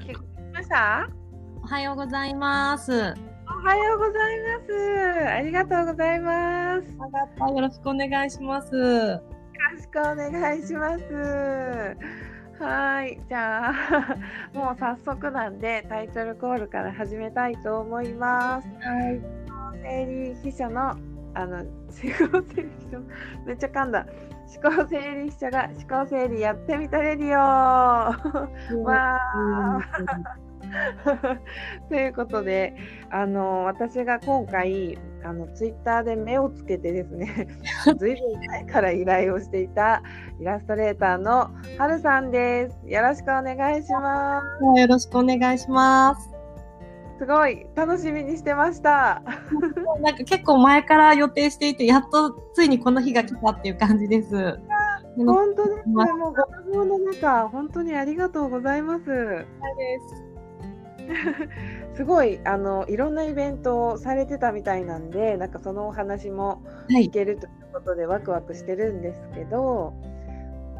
聞きました？おはようございます。おはようございます。ありがとうございます。よよろしくお願いします。ろしくお願いします。はい、じゃあ もう早速なんでタイトルコールから始めたいと思います。はい。生理秘書のあの 思考整理秘書？めっちゃ噛んだ。思考整理秘書が思考整理やってみたレディオわー ということであの私が今回あのツイッターで目をつけてですね ずいぶん前から依頼をしていたイラストレーターのはるさんです。よろしくお願いします。よろしくお願いします。すごい楽しみにしてました。なんか結構前から予定していて、やっとついにこの日が来たっていう感じです。本当ですね。もうご希望の中、本当にありがとうございます。すごいあのいろんなイベントをされてたみたいなんで、なんかそのお話もはい。聞けるということでワクワクしてるんですけど、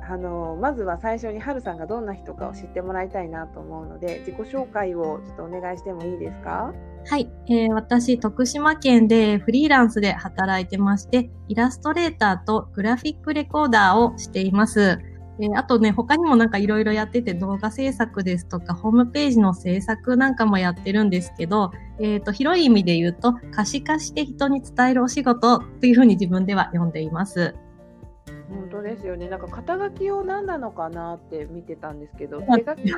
あのまずは最初にはるさんがどんな人かを知ってもらいたいなと思うので、自己紹介をちょっとお願いしてもいいですか？はい、えー私、徳島県でフリーランスで働いてまして、イラストレーターとグラフィックレコーダーをしています。えーあとね、他にもなんかいろいろやってて動画制作ですとか、ホームページの制作なんかもやってるんですけど、えっ、と、広い意味で言うと、可視化して人に伝えるお仕事というふうに自分では呼んでいます。本当ですよね。なんか肩書きを何なのかなって見てたんですけど、はい手書き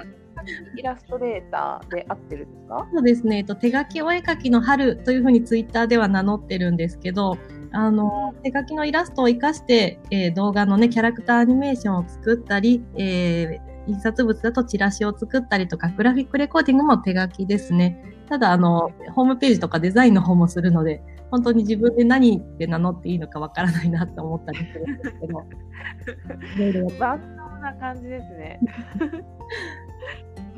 イラストレーターで合ってるんですか？そうですね、えっと、手書きお絵描きの春というふうにツイッターでは名乗ってるんですけど、あの、手書きのイラストを活かして、えー動画のね、キャラクターアニメーションを作ったり、えー印刷物だとチラシを作ったりとか、グラフィックレコーディングも手書きですね。ただ、あの、ホームページとかデザインの方もするので、本当に自分で何って名乗っていいのかわからないなって思ったりするんですけど。万能な感じですね。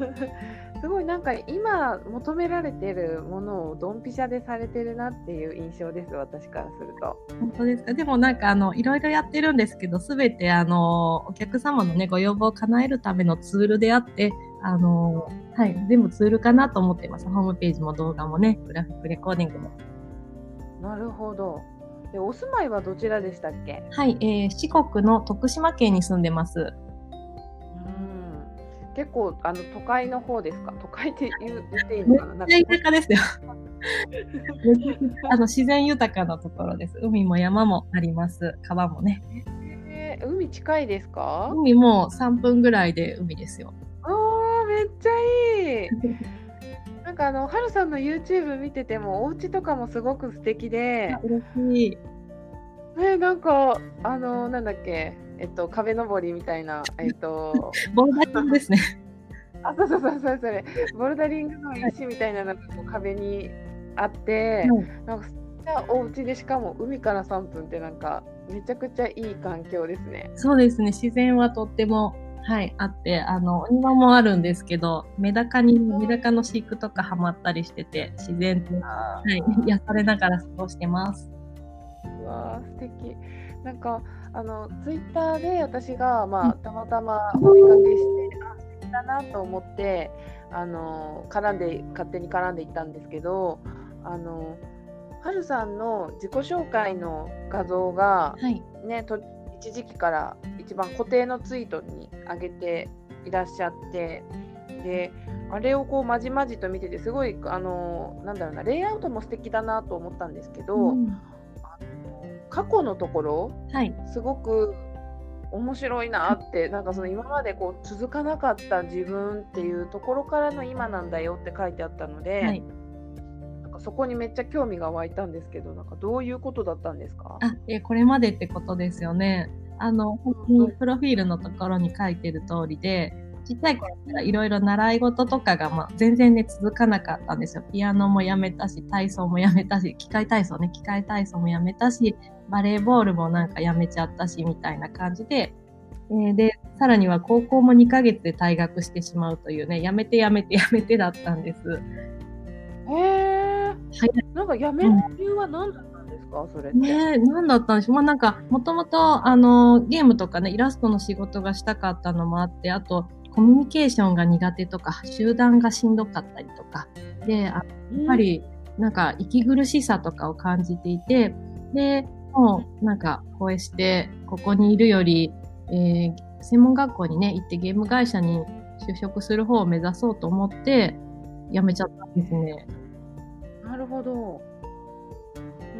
すごいなんか今求められてるものをドンピシャでされてるなっていう印象です私からすると。本当ですか？でもなんかあの、いろいろやってるんですけど、すべてあの、お客様のね、ご要望を叶えるためのツールであって、あの、はい、全部ツールかなと思ってます。ホームページも動画もね、グラフィックレコーディングも。なるほど。でお住まいはどちらでしたっけ？はい、えー、四国の徳島県に住んでます。うん。結構あの都会の方ですか？都会って言っていいのかな？あの、自然豊かなところです。海も山もあります。川もね。えー海近いですか？海も3分ぐらいで海ですよ。あーめっちゃいい。かあのはるさんの YouTube 見ててもお家とかもすごく素敵で、嬉しい。ねなんかあのなんだっけえっと壁登りみたいなえっと ボーダリングですね。あそうそうそうそうそれボルダリングの石みたいなのが壁にあって、なんかお家でしかも海から3分ってなんかめちゃくちゃいい環境ですね。そうですね。自然はとっても、はい、あって、あの、お庭もあるんですけど、メダカに、メダカの飼育とかハマったりしてて、自然と、あはい、癒されながら過ごしてます。うわー素敵なんかあのツイッターで私が、まあ、たまたまお見かけしてあ素敵だなと思ってあの絡んで勝手に絡んでいったんですけどあのはるさんの自己紹介の画像がはい。ねと一時期から一番固定のツイートに上げていらっしゃってであれをこうまじまじと見ててすごいあのなんだろうなレイアウトも素敵だなと思ったんですけど、うん過去のところはい。すごく面白いなってなんかその今までこう続かなかった自分っていうところからの今なんだよって書いてあったので、はい。そこにめっちゃ興味が湧いたんですけどなんかどういうことだったんですか？あ、え、これまでってことですよね。あの、本当にプロフィールのところに書いてる通りで、ちっちゃい頃からいろいろ習い事とかが、まあ、全然ね、続かなかったんですよ。ピアノもやめたし、体操もやめたし、機械体操ね、機械体操もやめたし、バレーボールもなんかやめちゃったし、みたいな感じで、えーで、さらには高校も2ヶ月で退学してしまうというね、やめてやめてやめてだったんです。へなんかやめる理由は何だったんですか？それって。ねえ、なんだったんでしょう？まあなんか、もともと、あの、ゲームとかね、イラストの仕事がしたかったのもあって、あと、コミュニケーションが苦手とか、集団がしんどかったりとか、で、あやっぱり、なんか息苦しさとかを感じていて、で、もうなんかこうして、ここにいるより、えー、専門学校にね、行ってゲーム会社に就職する方を目指そうと思って、辞めちゃったんですね。なるほど。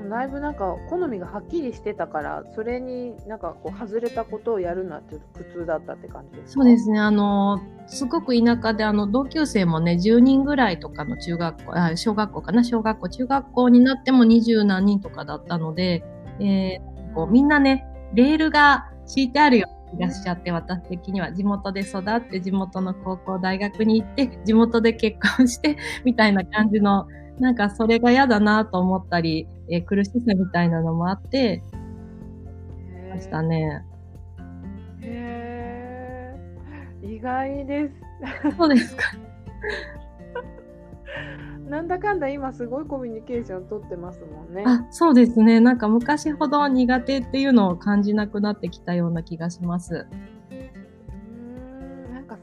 だいぶなんか好みがはっきりしてたからそれになんかこう外れたことをやるのはちょっと苦痛だったって感じですか？そうですね。あのすごく田舎であの同級生もね10人ぐらいとかの中学校あ小学校かな？小学校中学校になっても20何人とかだったので、えー、こうみんなねレールが敷いてあるような気がしちゃって私的には。地元で育って地元の高校大学に行って地元で結婚してみたいな感じのなんかそれが嫌だなと思ったり、えー、苦しさみたいなのもあって、ましたね。へえ、意外です。そうですか。なんだかんだ今すごいコミュニケーション取ってますもんね。あ、そうですね。なんか昔ほど苦手っていうのを感じなくなってきたような気がします。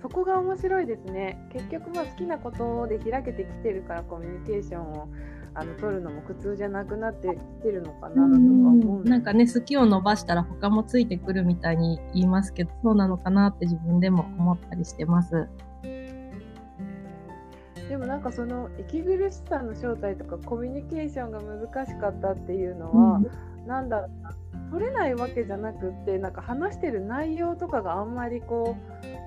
そこが面白いですね。結局まあ好きなことで開けてきてるからコミュニケーションをあの取るのも苦痛じゃなくなってきてるのかなとか思うなんかね好きを伸ばしたら他もついてくるみたいに言いますけどそうなのかなって自分でも思ったりしてます。でもなんかその息苦しさの正体とかコミュニケーションが難しかったっていうのは、うん、なんだろうな取れないわけじゃなくってなんか話してる内容とかがあんまりこ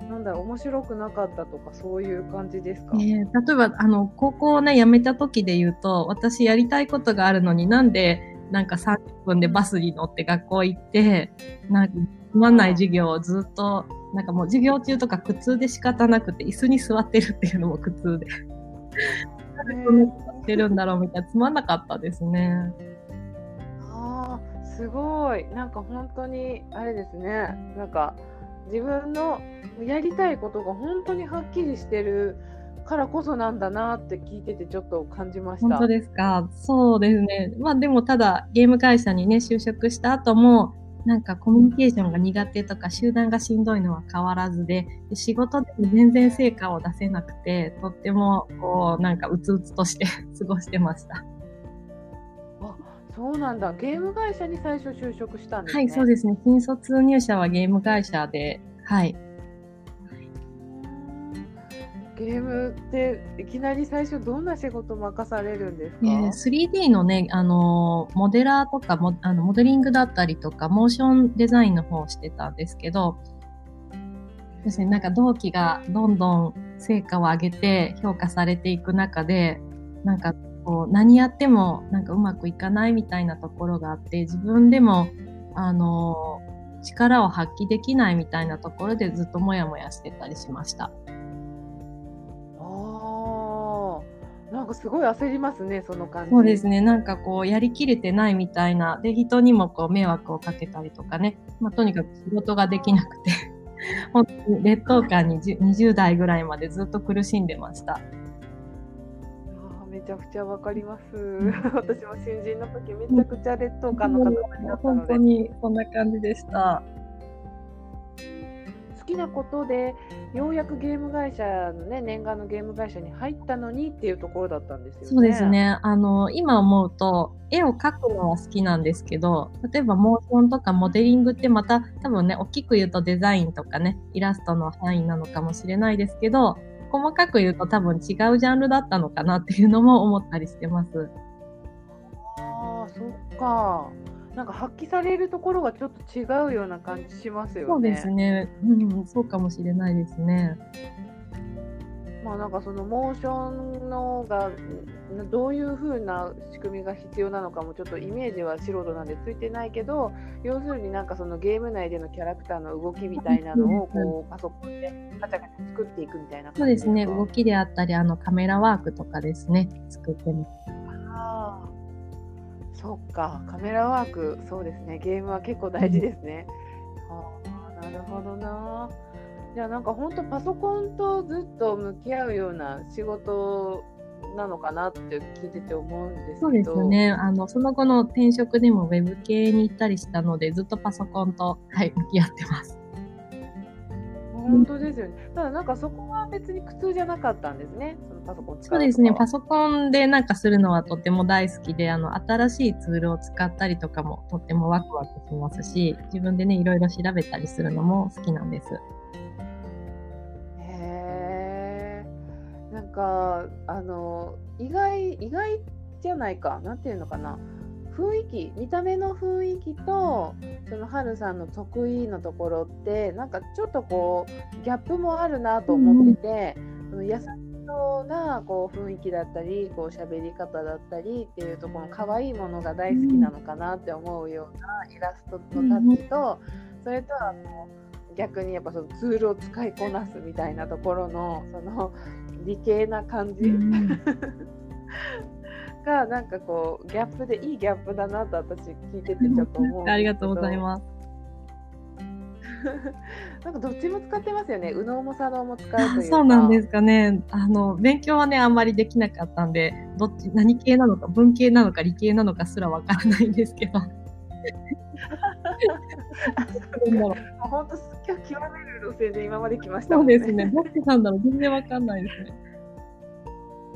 うなんだろう面白くなかったとかそういう感じですか、えー、例えばあの高校をね辞めた時で言うと私やりたいことがあるのになんでなんか30分でバスに乗って学校行ってなんかつまんない授業をずっとなんかもう授業中とか苦痛で仕方なくて椅子に座ってるっていうのも苦痛で。なんでこんなことしてるんだろうみたいなつまんなかったですね。すごいなんか本当にあれですねなんか自分のやりたいことが本当にはっきりしてるからこそなんだなって聞いててちょっと感じました。本当ですか？そうですね。まあでもただゲーム会社にね就職した後もなんかコミュニケーションが苦手とか集団がしんどいのは変わらずで仕事でも全然成果を出せなくてとってもこうなんかうつうつとして過ごしてました。そうなんだ。ゲーム会社に最初就職したんですね。はい、そうですね。新卒入社はゲーム会社で、はい。ゲームっていきなり最初どんな仕事任されるんですか、えー、3D のね、あの、モデラーとかモあの、モデリングだったりとか、モーションデザインの方をしてたんですけど、ですね、なんか同期がどんどん成果を上げて評価されていく中で、なんかこう何やってもなんかうまくいかないみたいなところがあって自分でもあの力を発揮できないみたいなところでずっとモヤモヤしてたりしました。あなんかすごい焦りますねその感じ。そうですねなんかこうやりきれてないみたいなで人にもこう迷惑をかけたりとかね、まあ、とにかく仕事ができなくて 本当に劣等感に20代ぐらいまでずっと苦しんでました。めちゃくちゃわかります。私も新人の時めちゃくちゃ劣等感の塊だったので。本当にそんな感じでした。好きなことでようやくゲーム会社のね念願のゲーム会社に入ったのにっていうところだったんですよね。そうですね。あの今思うと絵を描くのは好きなんですけど、例えばモーションとかモデリングってまた多分ね大きく言うとデザインとかねイラストの範囲なのかもしれないですけど、細かく言うと多分違うジャンルだったのかなっていうのも思ったりしてます。ああ、そっか。なんか発揮されるところがちょっと違うような感じしますよね。そうですね。うん、そうかもしれないですね。まあなんかそのモーションのがどういう風な仕組みが必要なのかもちょっとイメージは素人なんでついてないけど要するになんかそのゲーム内でのキャラクターの動きみたいなのをこうパソコンでガチャガチャ作っていくみたいなそうですね。動きであったりあのカメラワークとかですね。作ってみああそっか。カメラワークそうですね。ゲームは結構大事ですね、うん、ああなるほどな。じゃあなんか本当パソコンとずっと向き合うような仕事なのかなって聞いてて思うんですけどそうですねあのその後の転職でもウェブ系に行ったりしたのでずっとパソコンと、はい、向き合ってます。お本当ですよね。ただなんかそこは別に苦痛じゃなかったんですね。そのパソコンそうですね。パソコンでなんかするのはとても大好きで、あの、新しいツールを使ったりとかもとってもワクワクしますし、自分でね、いろいろ調べたりするのも好きなんです。か、あの、意外、意外じゃないか。なんていうのかな。雰囲気見た目の雰囲気とそのハルさんの得意なところってなんかちょっとこうギャップもあるなと思ってて、うん、優しそうなこう雰囲気だったりこう喋り方だったりっていうところの可愛いものが大好きなのかなって思うようなイラストのタッチとそれとはもう逆にやっぱそのツールを使いこなすみたいなところのその理系な感じ。がなんかこうギャップでいいギャップだなと私聞いててちょっと思うありがとうございます。なんかどっちも使ってますよね。右脳も左脳も使うというそうなんですかね。あの勉強はねあんまりできなかったんでどっち何系なのか文系なのか理系なのかすらわからないんですけど本当極める路線で今まで来ましたもんね。そうですね。どっちなんだろう全然わかんないですね。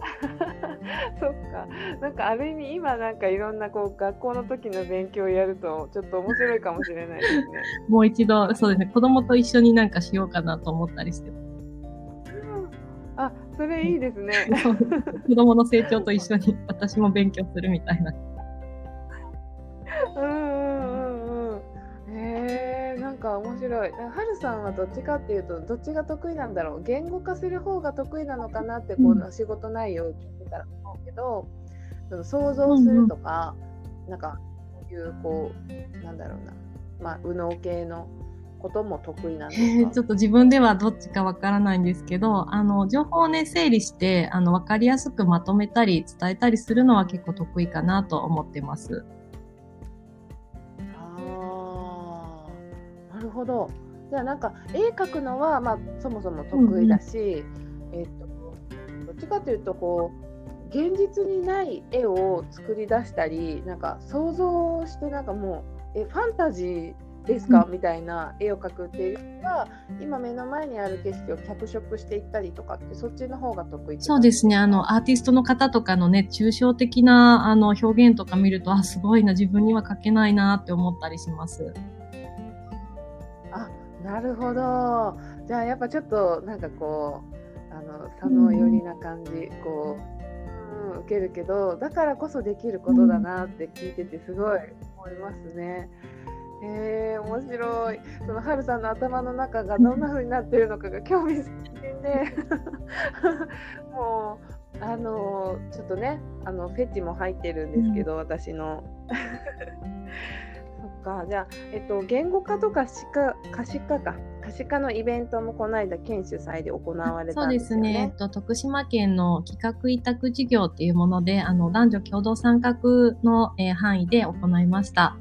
そっか。なんかある意味今なんかいろんなこう学校の時の勉強をやるとちょっと面白いかもしれないですね。もう一度そうですね子供と一緒になんかしようかなと思ったりして。あ、それいいですね。子供の成長と一緒に私も勉強するみたいな。か面白い。はるさんはどっちかっていうとどっちが得意なんだろう。言語化する方が得意なのかなってこの仕事内容を聞いてたら思うけど、その想像するとか、うんうん、なんかこういうこうなんだろうな。まあ右脳系のことも得意なんですか、えー、ちょっと自分ではどっちかわからないんですけどあの情報をね整理してあの分かりやすくまとめたり伝えたりするのは結構得意かなと思ってます。ほど。じゃあなんか絵描くのはまあそもそも得意だし、うん、えっとどっちかというとこう現実にない絵を作り出したりなんか想像してなんかもうえファンタジーですか、うん、みたいな絵を描くっていうのは今目の前にある景色を脚色していったりとかってそっちの方が得意そうですね。あのアーティストの方とかのね抽象的なあの表現とか見るとあすごいな自分には描けないなって思ったりします。なるほど。じゃあやっぱちょっとなんかこうあの佐野寄りな感じ、うん、こう、うん、受けるけどだからこそできることだなって聞いててすごい思いますね。えー、面白い。そのハルさんの頭の中がどんな風になってるのかが興味津々で、もうあのちょっとねあのフェチも入ってるんですけど、私の。か。じゃあ、えっと、言語化とか可視化か。可視化のイベントもこの間県主催で行われたんですよね。そうですね、えっと、徳島県の企画委託事業っていうものであの男女共同参画の、えー、範囲で行いました。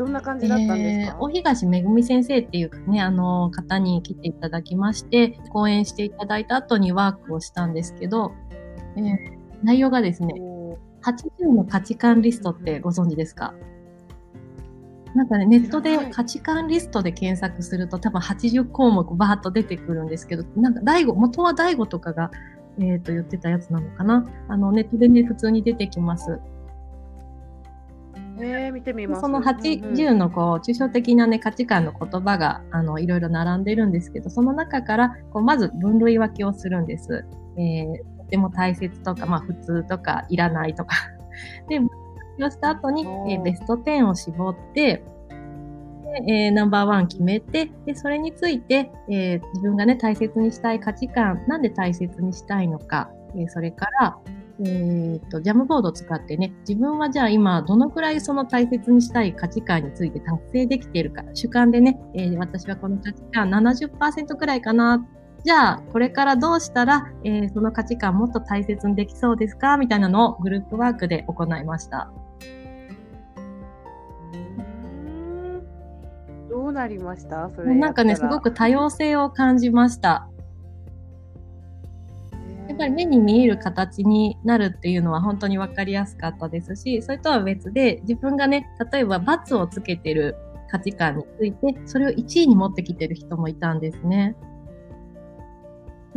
どんな感じだったんですか、えー、大東めぐみ先生っていうね、あの方に来ていただきまして、講演していただいた後にワークをしたんですけど、えー、内容がですね、80の価値観リストってご存知ですか？なんかね、ネットで価値観リストで検索すると多分80項目バーッと出てくるんですけど、なんか大悟、元は大悟とかが、えっ、ー、と言ってたやつなのかな？あの、ネットでね、普通に出てきます。えー、見てみます。その80のこう、抽象的なね、価値観の言葉が、あの、いろいろ並んでるんですけど、その中から、こう、まず分類分けをするんです。えー、ても大切とか、まあ普通とかいらないとか。で、発表した後に、えー、ベスト10を絞って、でえー、ナンバーワン決めて、で、それについて、えー、自分がね、大切にしたい価値観、なんで大切にしたいのか、えー、それから、えー、っと、ジャムボードを使ってね、自分はじゃあ今、どのくらいその大切にしたい価値観について達成できているか、主観でね、えー、私はこの価値観70%くらいかなじゃあ、これからどうしたら、えー、その価値観もっと大切にできそうですかみたいなのをグループワークで行いました。どうなりました？それなんかね、すごく多様性を感じました。やっぱり目に見える形になるっていうのは本当に分かりやすかったですし、それとは別で自分がね、例えば罰をつけてる価値観について、それを1位に持ってきてる人もいたんですね。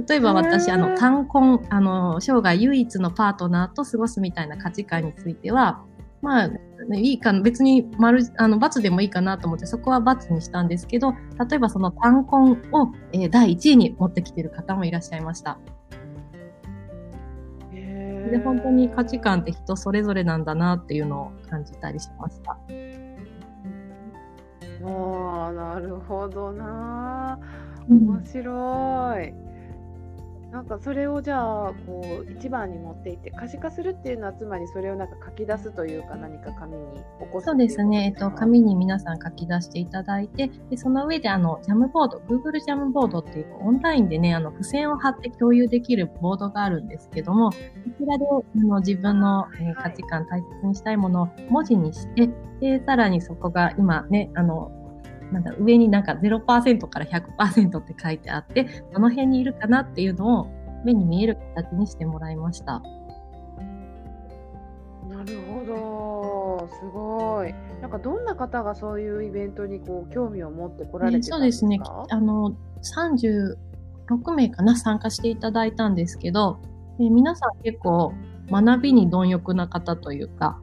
例えば私、あの、単婚、あの、生涯唯一のパートナーと過ごすみたいな価値観については、まあ、ね、いいか別に丸、あの、罰でもいいかなと思って、そこは罰にしたんですけど、例えばその単婚を、えー、第1位に持ってきてる方もいらっしゃいました。で、本当に価値観って人それぞれなんだなっていうのを感じたりしました。ああ、なるほどな。面白い。うんなんかそれをじゃあこう一番に持っていって可視化するっていうのはつまりそれをなんか書き出すというか何か紙に起こすそうですね、えっと、紙に皆さん書き出していただいてでその上であのジャムボード Google ジャムボードっていうオンラインでねあの付箋を貼って共有できるボードがあるんですけどもこちらであの自分の、えー、価値観大切にしたいものを文字にしてでさらにそこが今ねあのなんだ上になんか0%から100%って書いてあって、どの辺にいるかなっていうのを目に見える形にしてもらいました。なるほど、すごい。なんかどんな方がそういうイベントにこう興味を持ってこられてたんですか、ね、そうですね。あの36名かな？参加していただいたんですけど、え皆さん結構学びに貪欲な方というか、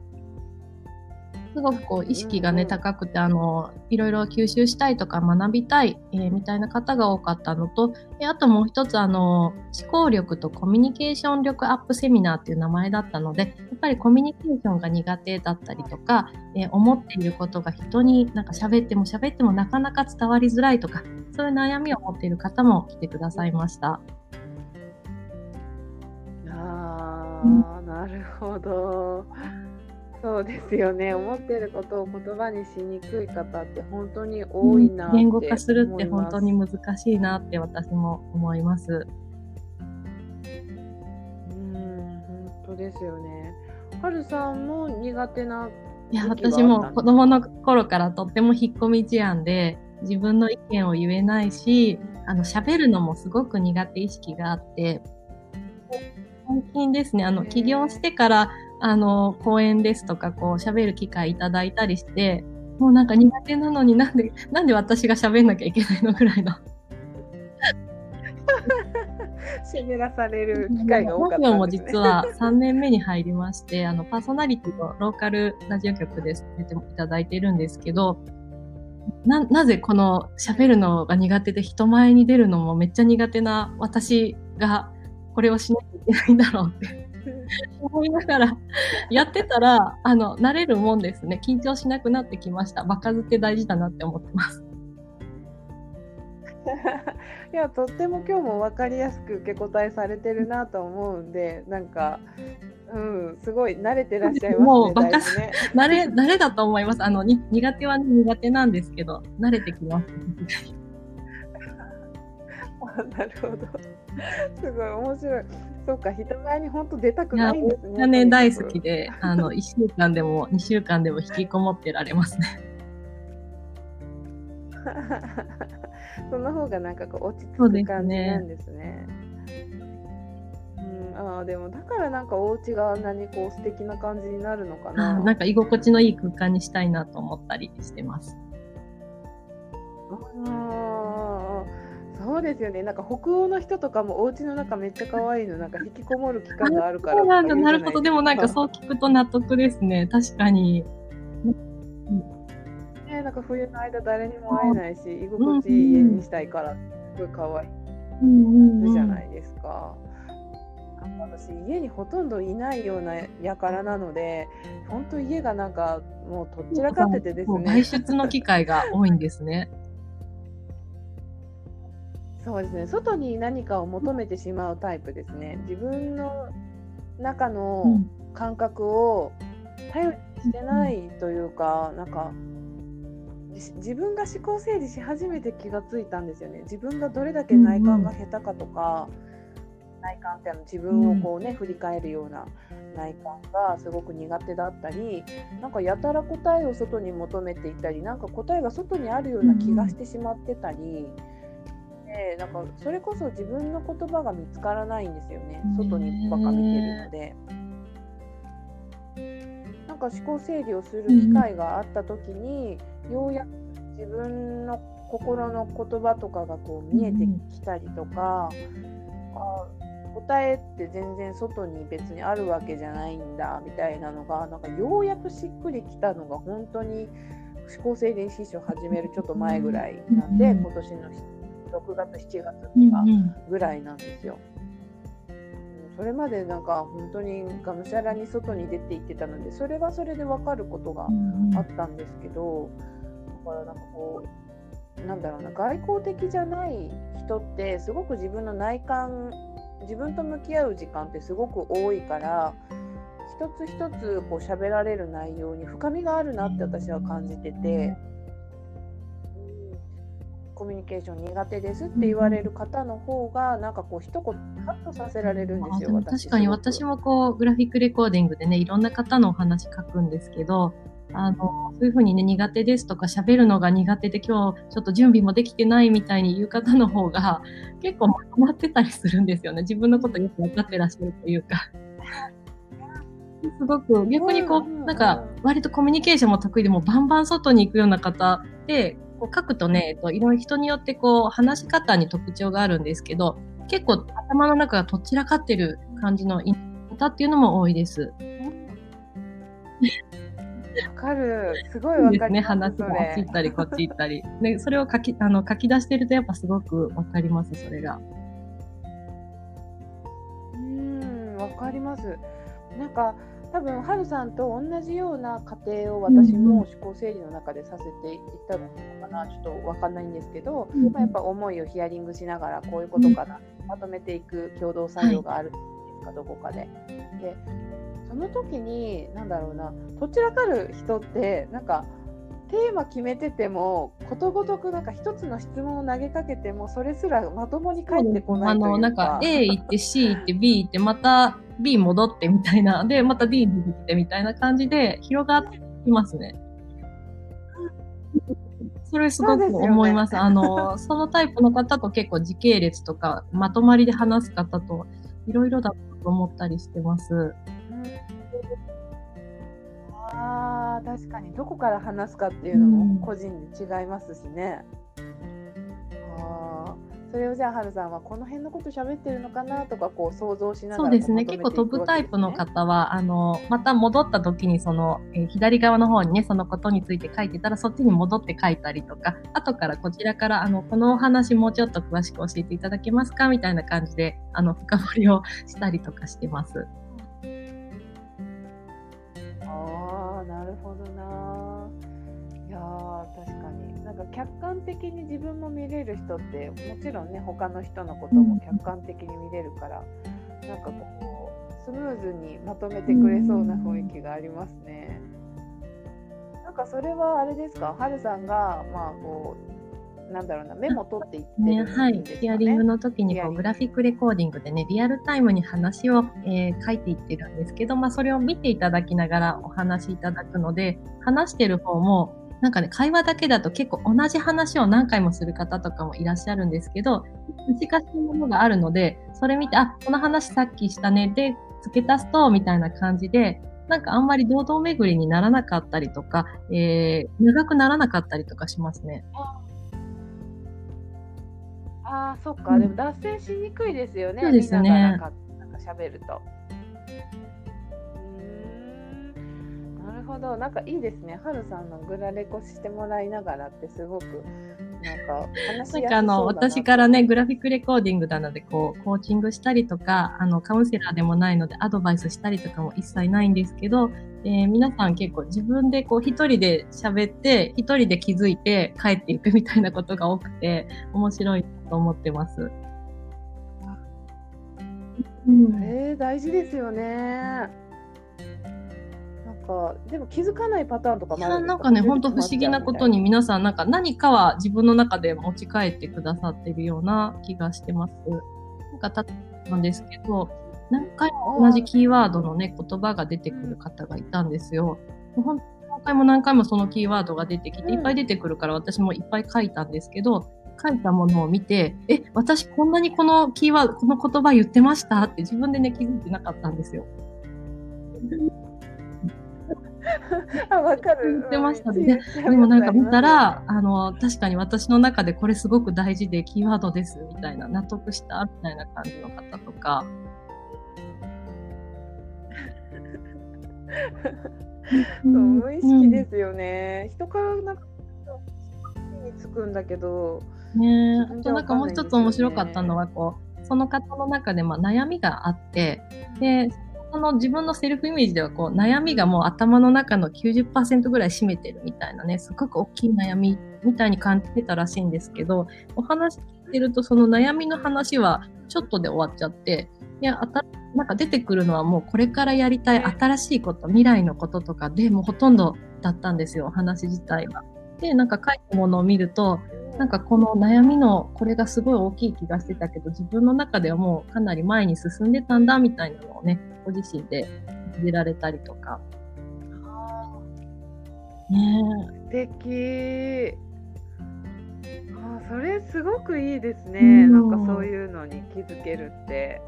すごくこう意識がね、高くて、あの、いろいろ吸収したいとか学びたい、えー、みたいな方が多かったのと、えあともう一つ、あの、思考力とコミュニケーション力アップセミナーっていう名前だったので、やっぱりコミュニケーションが苦手だったりとか、えー、思っていることが人になんか喋っても喋ってもなかなか伝わりづらいとか、そういう悩みを持っている方も来てくださいました。ああ、なるほど。そうですよね。思ってることを言葉にしにくい方って本当に多いなって、言語化するって本当に難しいなって私も思います。うん本当ですよね。はるさんも苦手ないや私も子供の頃からとっても引っ込み思案で自分の意見を言えないしあの喋るのもすごく苦手意識があって最近ですねあの起業してからあの、講演ですとか、こう、喋る機会いただいたりして、もうなんか苦手なのになんで、なんで私が喋んなきゃいけないのぐらいの。喋らされる機会が多かったんです、ね、も実は3年目に入りまして、あの、パーソナリティのローカルラジオ局で出ていただいているんですけど、な、なぜこの喋るのが苦手で人前に出るのもめっちゃ苦手な私がこれをしなきゃいけないんだろうって思いながらやってたら、あの、慣れるもんですね。緊張しなくなってきました。場数って大事だなって思ってます。いやとっても今日も分かりやすく受け答えされてるなと思うんでなんかうんすごい慣れてらっしゃいますね。もうバカ、ね、慣れ慣れだと思います。あのに苦手は、ね、苦手なんですけど慣れてきます。なるほど。すごい面白い。そうか、人前に本当出たくないんですね。ね大好きで、あの、1週間でも2週間でも引きこもってられますね。その方がなんかこう落ち着く感じなんですね。うん、あでもだからなんかお家があんなにこう素敵な感じになるのかな。なんか居心地のいい空間にしたいなと思ったりしてます。そうですよね。なんか北欧の人とかもお家の中めっちゃ可愛いの、なんか引きこもる期間があるから。ななるほど。でもなんかそう聞くと納得ですね。確かに。ね、なんか冬の間誰にも会えないし、居心地いい家にしたいから、すごい可愛い。うんうん、じゃないですか。私家にほとんどいないようなやからなので本当家がなんかもうとっちらかっててですね外出の機会が多いんですねそうですね。外に何かを求めてしまうタイプですね。自分の中の感覚を頼りにしてないというか、なんか自分が思考整理し始めて気がついたんですよね。自分がどれだけ内観が下手かとか、内観ってあの自分をこうね、振り返るような内観がすごく苦手だったりなんかやたら答えを外に求めていたりなんか答えが外にあるような気がしてしまってたり。でなんかそれこそ自分の言葉が見つからないんですよね。外にばか見てるので。なんか思考整理をする機会があった時に、ようやく自分の心の言葉とかがこう見えてきたりとか、あ答えって全然外に別にあるわけじゃないんだみたいなのがなんかようやくしっくりきたのが本当に思考整理師匠始めるちょっと前ぐらいなんで、今年の6月7月とかぐらいなんですよ。それまでなんか本当にがむしゃらに外に出て行ってたのでそれはそれで分かることがあったんですけど、だからなんかこうなんだろうな外交的じゃない人ってすごく自分の内観自分と向き合う時間ってすごく多いから一つ一つこう喋られる内容に深みがあるなって私は感じてて。コミュニケーション苦手ですって言われる方の方が、なんかこう一言ハッとさせられるんですよ。確かに私もこうグラフィックレコーディングでねいろんな方のお話書くんですけどあのそういうふうにね苦手ですとか喋るのが苦手で今日ちょっと準備もできてないみたいに言う方の方が結構まとまってたりするんですよね自分のことよく分かってらっしゃるというか。すごく逆にこう、なんか割とコミュニケーションも得意でもバンバン外に行くような方でこう書くとね、えっと、いろいろ人によってこう話し方に特徴があるんですけど、結構頭の中がとっちらかってる感じの方っていうのも多いです。わかる。すごいわかる。ですね。話があっち行ったり、こっち行ったり。で、それを書き、あの、書き出してるとやっぱすごくわかります、それが。うん、わかります。なんか、多分ハルさんと同じような過程を私も思考整理の中でさせていったのかな、ちょっと分かんないんですけど、うん、まあ、やっぱ思いをヒアリングしながらこういうことかな、まとめていく共同作業があるんですか、はい、どこかで。でその時に何だろうなどちらかる人ってなんかテーマ決めててもことごとくなんか一つの質問を投げかけてもそれすらまともに返ってこないというか。あのなんか A 行って C 行って B 行ってまた B 戻ってみたいな、で、また D に出てきてみたいな感じで広がってきますね。それすごく思います。すね、あの、そのタイプの方と結構時系列とか、まとまりで話す方と、いろいろだと思ったりしてます。うん、ああ、確かに、どこから話すかっていうのも個人に違いますしね。うん、ああ。それをじゃあ、はるさんはこの辺のこと喋ってるのかなとかこう想像しながら、そうですね、結構飛ぶタイプの方は、あのまた戻った時にその、えー、左側の方にね、そのことについて書いてたら、そっちに戻って書いたりとか、後からこちらからあのこのお話もうちょっと詳しく教えていただけますかみたいな感じであの深掘りをしたりとかしてます。客観的に自分も見れる人ってもちろんね他の人のことも客観的に見れるから、うん、なんかこうスムーズにまとめてくれそうな雰囲気がありますね。なんかそれはあれですか、はるさんがまあこうなんだろうなメモ取っていってね、ね。はい、ヒアリングの時にこうグラフィックレコーディングでねリアルタイムに話を、えー、書いていってるんですけど、まあそれを見ていただきながらお話しいただくので話してる方もなんかね、会話だけだと結構同じ話を何回もする方とかもいらっしゃるんですけど、難しいものがあるので、それ見て、あ、この話さっきしたね、で、付け足すと、みたいな感じで、なんかあんまり堂々巡りにならなかったりとか、えー、長くならなかったりとかしますね。ああ、そっか、うん、でも脱線しにくいですよね。そうですね。なんか喋ると。ほどなんかいいですねはるさんのグラレコしてもらいながらってすごくなんか話しやすそうだななんかあの私からねグラフィックレコーディングなのでこうコーチングしたりとかあのカウンセラーでもないのでアドバイスしたりとかも一切ないんですけど、えー、皆さん結構自分でこう一人で喋って一人で気づいて帰っていくみたいなことが多くて面白いと思ってます。うん、えー、大事ですよね。かでも気づかないパターンとかもあるなんかね本当不思議なことに皆さんなんか何かは自分の中で持ち帰ってくださってるような気がしてます。なんかたなんですけど何回も同じキーワードのね言葉が出てくる方がいたんですよ。本当何回も何回もそのキーワードが出てきて、いっぱい出てくるから私もいっぱい書いたんですけど、書いたものを見て、え、私こんなにこのキーワード、この言葉言ってました？って自分でね気づいてなかったんですよ。あ、わかる。言ってましたね。でもなんか見たら、あの、確かに私の中でこれすごく大事でキーワードですみたいな、納得したみたいな感じの方とか。そう無意識ですよね。人からなんかにつくんだけど。ねあとなんかもう一つ面白かったのはこうその方の中でまあ悩みがあってでその自分のセルフイメージではこう悩みがもう頭の中の90%ぐらい占めてるみたいなねすごく大きい悩みみたいに感じてたらしいんですけどお話聞いてるとその悩みの話はちょっとで終わっちゃっていやなんか出てくるのはもうこれからやりたい新しいこと未来のこととかでもうほとんどだったんですよ話自体は。でなんか書いたものを見るとなんかこの悩みのこれがすごい大きい気がしてたけど自分の中ではもうかなり前に進んでたんだみたいなのをねご自身で感じられたりとか。ね素敵。あそれすごくいいですね、うん、なんかそういうのに気づけるって。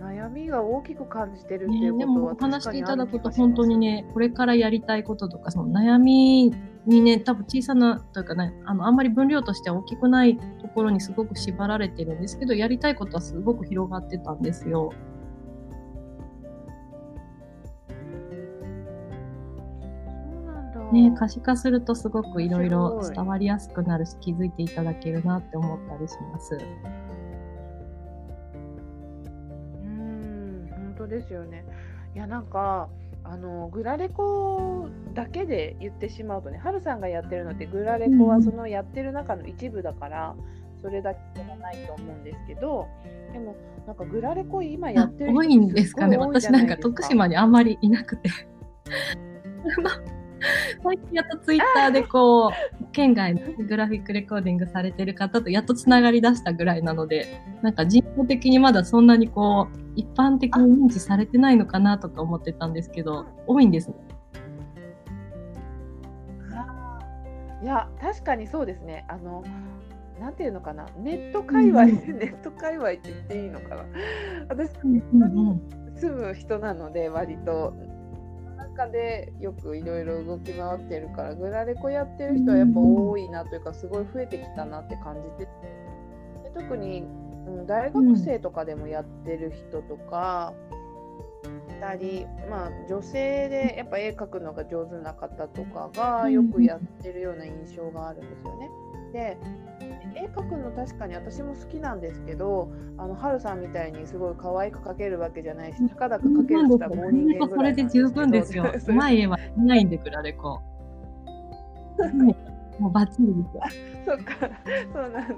悩みが大きく感じてるっていうことは、ね、でもお話していただくと本当にねこれからやりたいこととかその悩みにね多分小さなというかねあのあんまり分量としては大きくないところにすごく縛られてるんですけどやりたいことはすごく広がってたんですよ。ね、可視化するとすごくいろいろ伝わりやすくなるし気づいていただけるなって思ったりします。ですよね。いやなんかあのグラレコだけで言ってしまうとね、ハルさんがやってるのってグラレコはそのやってる中の一部だから、それだけじゃないと思うんですけど、でもなんかグラレコ今やってる人多いんですかね。私なんか徳島にあんまりいなくて。最近やっとツイッターでこう、県外のグラフィックレコーディングされてる方とやっとつながりだしたぐらいなので、なんか人工的にまだそんなにこう、一般的に認知されてないのかなとか思ってたんですけど、多いんですね。いや、確かにそうですね。あの、なんていうのかな、ネット界隈、うん、ネット界隈って言っていいのかな。私、うんうん、住む人なので、割と中でよくいろいろ動き回ってるからグラレコやってる人はやっぱ多いなというかすごい増えてきたなって感じてで特に、うん、大学生とかでもやってる人とか。いたりまあ、女性でやっぱ絵描くのが上手な方とかがよくやってるような印象があるんですよね。で絵描くの確かに私も好きなんですけどあの春さんみたいにすごい可愛く描けるわけじゃないしたかだか描ける人はもう人間ぐらいそれで十分ですよ。うまい絵はいないんでくられこ。もうバッチリですよ。そっか、そうなん。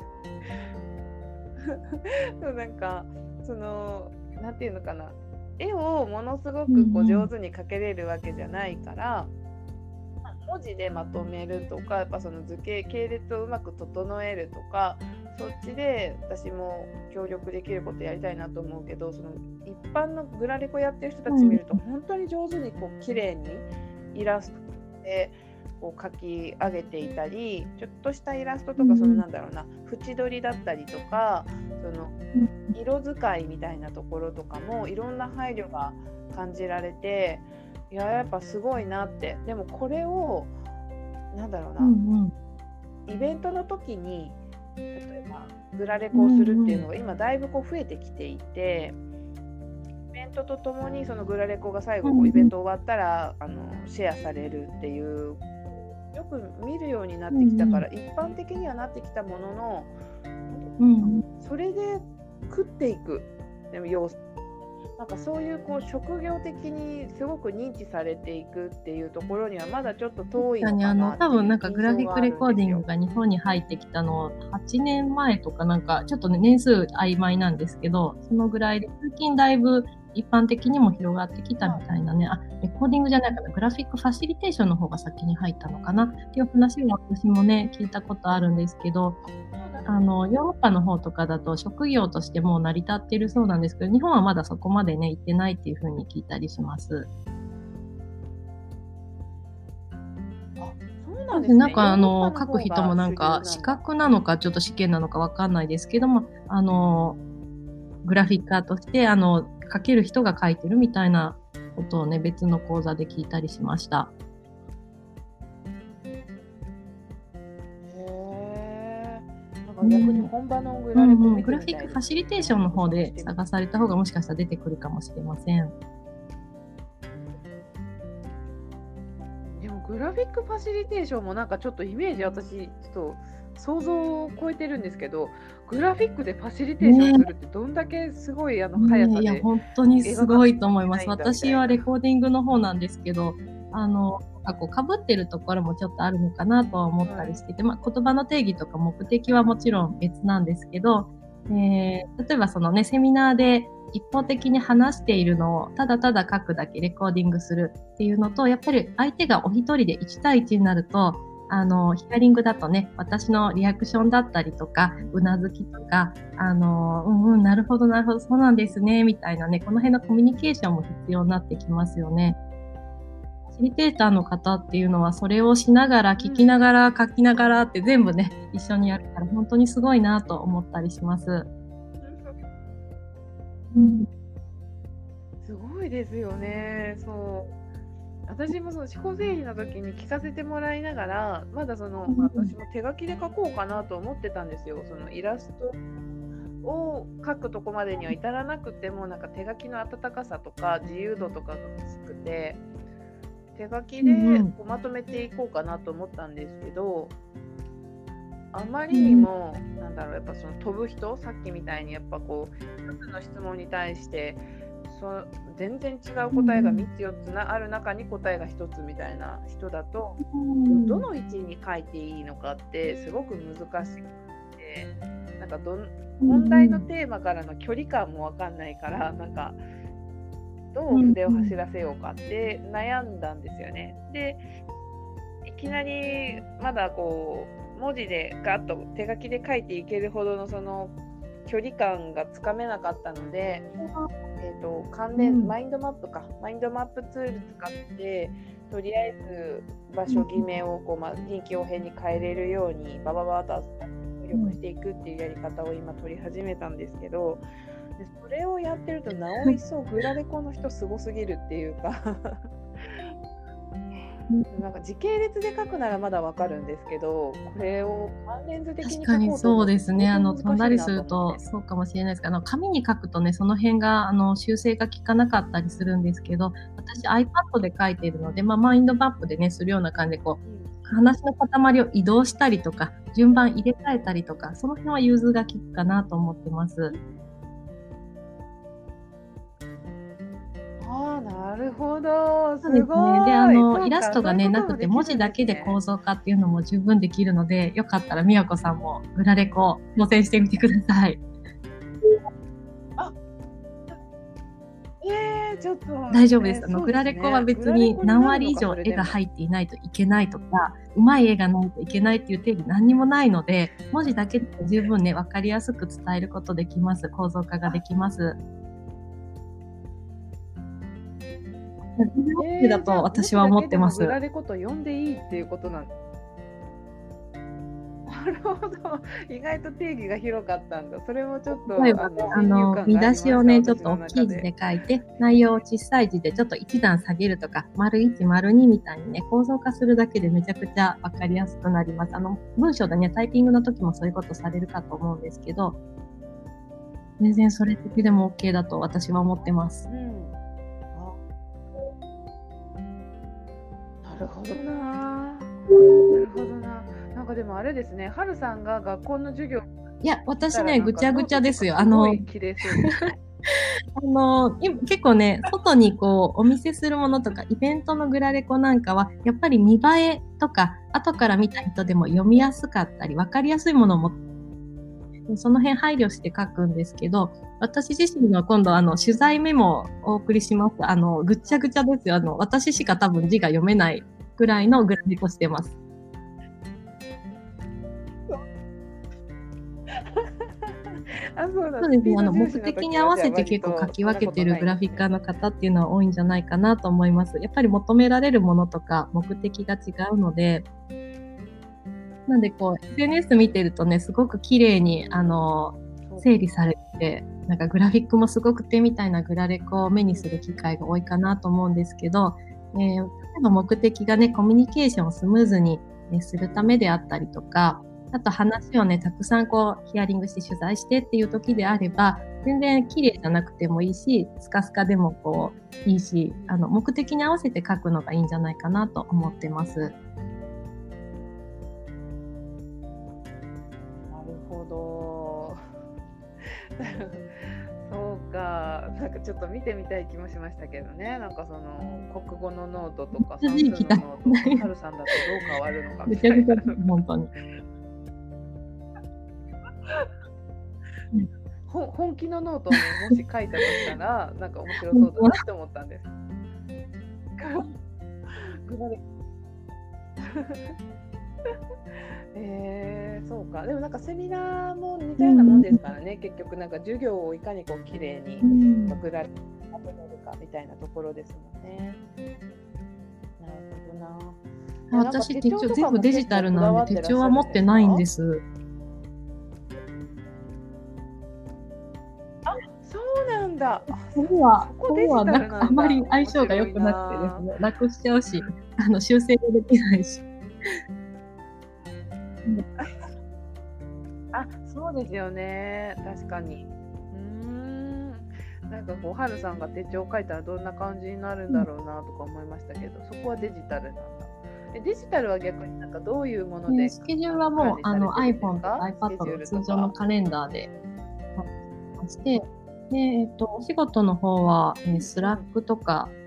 そうなんかそのなんていうのかな絵をものすごくこう上手に描けれるわけじゃないから。うん文字でまとめるとかやっぱその図形系列をうまく整えるとかそっちで私も協力できることやりたいなと思うけどその一般のグラレコやってる人たち見ると本当に上手にこう綺麗にイラストでこう描き上げていたりちょっとしたイラストとかそのなんだろうな縁取りだったりとかその色使いみたいなところとかもいろんな配慮が感じられて。いややっぱすごいなって。でもこれをなんだろうな、うんうん、イベントの時に例えばグラレコをするっていうのが今だいぶこう増えてきていて、イベントとともにそのグラレコが最後こうイベント終わったら、あのシェアされるっていうよく見るようになってきたから、一般的にはなってきたものの、うん、それで食っていく。でも要なんかそういうこう職業的にすごく認知されていくっていうところにはまだちょっと遠いのかなあの多分なんかグラフィックレコーディングが日本に入ってきたの8年前とかなんかちょっとね年数曖昧なんですけどそのぐらいで最近だいぶ一般的にも広がってきたみたいなね、あ、レコーディングじゃないかな、グラフィックファシリテーションの方が先に入ったのかな。っていう話は私もね、聞いたことあるんですけど、あの、ヨーロッパの方とかだと職業としてもう成り立っているそうなんですけど、日本はまだそこまでね、行ってないっていうふうに聞いたりします。なんね、なんかあの書く人もなんか資格なのかちょっと試験なのかわかんないですけどもあのグラフィッカーとしてあの書ける人が書いてるみたいなことをね、別の講座で聞いたりしました。逆に本場のグラフィック、うんうん、グラフィックファシリテーションの方で探された方がもしかしたら出てくるかもしれません。でもグラフィックファシリテーションもなんかちょっとイメージ私ちょっと想像を超えてるんですけどグラフィックでファシリテーションするってどんだけすごいあの速さで、ね、いや本当にすごいと思います。私はレコーディングの方なんですけどあのかこうかぶってるところもちょっとあるのかなとは思ったりしてて、まあ、言葉の定義とか目的はもちろん別なんですけど、えー、例えばそのねセミナーで一方的に話しているのをただただ書くだけレコーディングするっていうのとやっぱり相手がお一人で1対1になるとあの、ヒアリングだとね、私のリアクションだったりとか、うなずきとか、あの、うんうん、なるほど、なるほど、そうなんですね、みたいなね、この辺のコミュニケーションも必要になってきますよね。ファシリテーターの方っていうのは、それをしながら、聞きながら、書きながらって全部ね、一緒にやるから、本当にすごいなと思ったりします。うん、すごいですよね。そう。私もその思考整理の時に聞かせてもらいながらまだその、私も手書きで書こうかなと思ってたんですよ。そのイラストを書くとこまでには至らなくてもなんか手書きの温かさとか自由度とかが薄くて手書きでこうまとめていこうかなと思ったんですけど、あまりにも、なんだろうやっぱその飛ぶ人さっきみたいにやっぱこう一つの質問に対してそ全然違う答えが3つ4つなある中に答えが1つみたいな人だと、どの位置に書いていいのかってすごく難しくてなんかど問題のテーマからの距離感も分かんないからなんかどう筆を走らせようかって悩んだんですよね。でいきなりまだこう文字でガッと手書きで書いていけるほどのその距離感がつかめなかったので、えーと、関連、うん、マインドマップか。マインドマップツール使ってとりあえず場所決めをこう、まあ、臨機応変に変えれるようにバババと努力していくっていうやり方を今取り始めたんですけどでそれをやってるとなお一層グラレコの人すごすぎるっていうかなんか時系列で書くならまだわかるんですけど、これを関連図的に確かにそうですね。あの飛んだりするとそうかもしれないですけど、あの紙に書くとねその辺があの修正が効かなかったりするんですけど、私 iPad で書いているので、まあマインドマップでねするような感じでこう、話の塊を移動したりとか、順番入れ替えたりとか、その辺は融通が効くかなと思ってます。なるほど。すごい。で、ね、あの、イラストがね、なくて、文字だけで構造化っていうのも十分できるので、よかったら、みやこさんもグラレコ挑戦してみてください。あえー、ちょっと、大丈夫です。あの、グラレコは別に何割以上絵が入っていないといけないとか、うまい絵がないといけないっていう定義何にもないので、文字だけで十分ね、わかりやすく伝えることできます。構造化ができます。えー、だと私は思ってます。グラレコと呼んでいいっていうことなんなるほど。意外と定義が広かったんだ。それもちょっと。例えば、あの、見出しをね、ちょっと大きい字で書いて、内容を小さい字でちょっと一段下げるとか、丸1、丸2みたいにね、構造化するだけでめちゃくちゃわかりやすくなります。あの、文章でね、タイピングの時もそういうことされるかと思うんですけど、全然それだけでも OK だと私は思ってます。うんるほどな。なるほどな。なんかでもあれですね、はるさんが学校の授業。いや、私ね、ぐちゃぐちゃですよ。あの、あの、結構ね、外にこう、お見せするものとか、イベントのグラレコなんかは、やっぱり見栄えとか、後から見た人でも読みやすかったり、わかりやすいものを持ってその辺配慮して書くんですけど、私自身は今度あの取材メモをお送りします。あの、ぐっちゃぐちゃですよ。あの、私しか多分字が読めないぐらいのグラフィックをしてます。あそうそうですね。あの、目的に合わせて結構書き分けてるグラフィッカーの方っていうのは多いんじゃないかなと思います。やっぱり求められるものとか目的が違うので、なんでこう、SNS 見てるとね、すごく綺麗に、あの、整理されて、なんかグラフィックもすごくてみたいなグラレコを目にする機会が多いかなと思うんですけど、えー、例えば目的がね、コミュニケーションをスムーズに、ね、するためであったりとか、あと話をね、たくさんこうヒアリングして取材してっていう時であれば、全然綺麗じゃなくてもいいし、スカスカでもこういいし、あの目的に合わせて描くのがいいんじゃないかなと思ってます。そうか、なんかちょっと見てみたい気もしましたけどね、なんかその国語のノートとか算数のノート、はるさんだとどう変わるのかみたいな。本当に。本気のノートを、ね、もし書いたとしたらなんか面白そうだなって思ったんです。えー、そうかでもなんかセミナーも似たようなもんですからね、うん、結局なんか授業をいかにこう綺麗に送られまとめるかみたいなところですもんね。なるほどな。私手帳全部デジタルなんで手帳は持ってないんです。だ。ここは、ここはなんかあまり相性が良くなくてですね、なくしちゃうし、あの修正もできないし。あ、そうですよね。確かに。うん。なんかこう、はるさんが手帳書いたらどんな感じになるんだろうなとか思いましたけど、そこはデジタルなんだ。デジタルは逆になんかどういうもので、ね、スケジュールはもうあの iPhone と iPad の通常のカレンダーでまして、で、えっと、お仕事の方は、えー、スラックとか、えっと、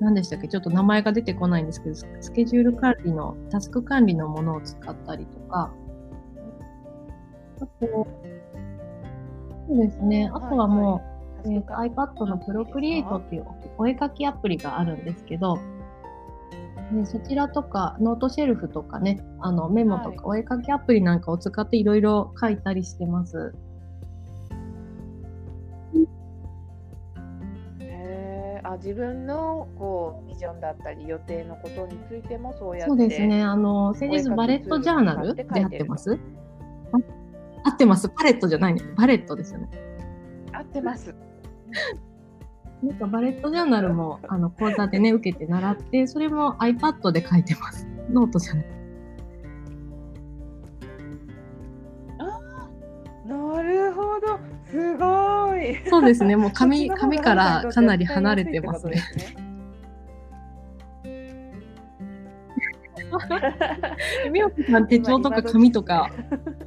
何でしたっけ？ちょっと名前が出てこないんですけど、スケジュール管理の、タスク管理のものを使ったりとか、あと、そうですね、あとはもう、はいはい、えー、iPad の Procreate っていうお絵かきアプリがあるんですけど、ね、そちらとか、ノートシェルフとかね、あのメモとか、お絵かきアプリなんかを使っていろいろ書いたりしてます。あ自分のこうビジョンだったり予定のことについてもそうやってそうですね。あの先日バレットジャーナルで合ってます？合ってます。パレットじゃないね。バレットですよね。合ってます。なんかバレットジャーナルもあの講座でね受けて習ってそれも iPad で書いてます。ノートじゃない。なるほど。すごい。そうですね。もう紙紙からかなり離れてますね。みおこさん手帳とか紙とか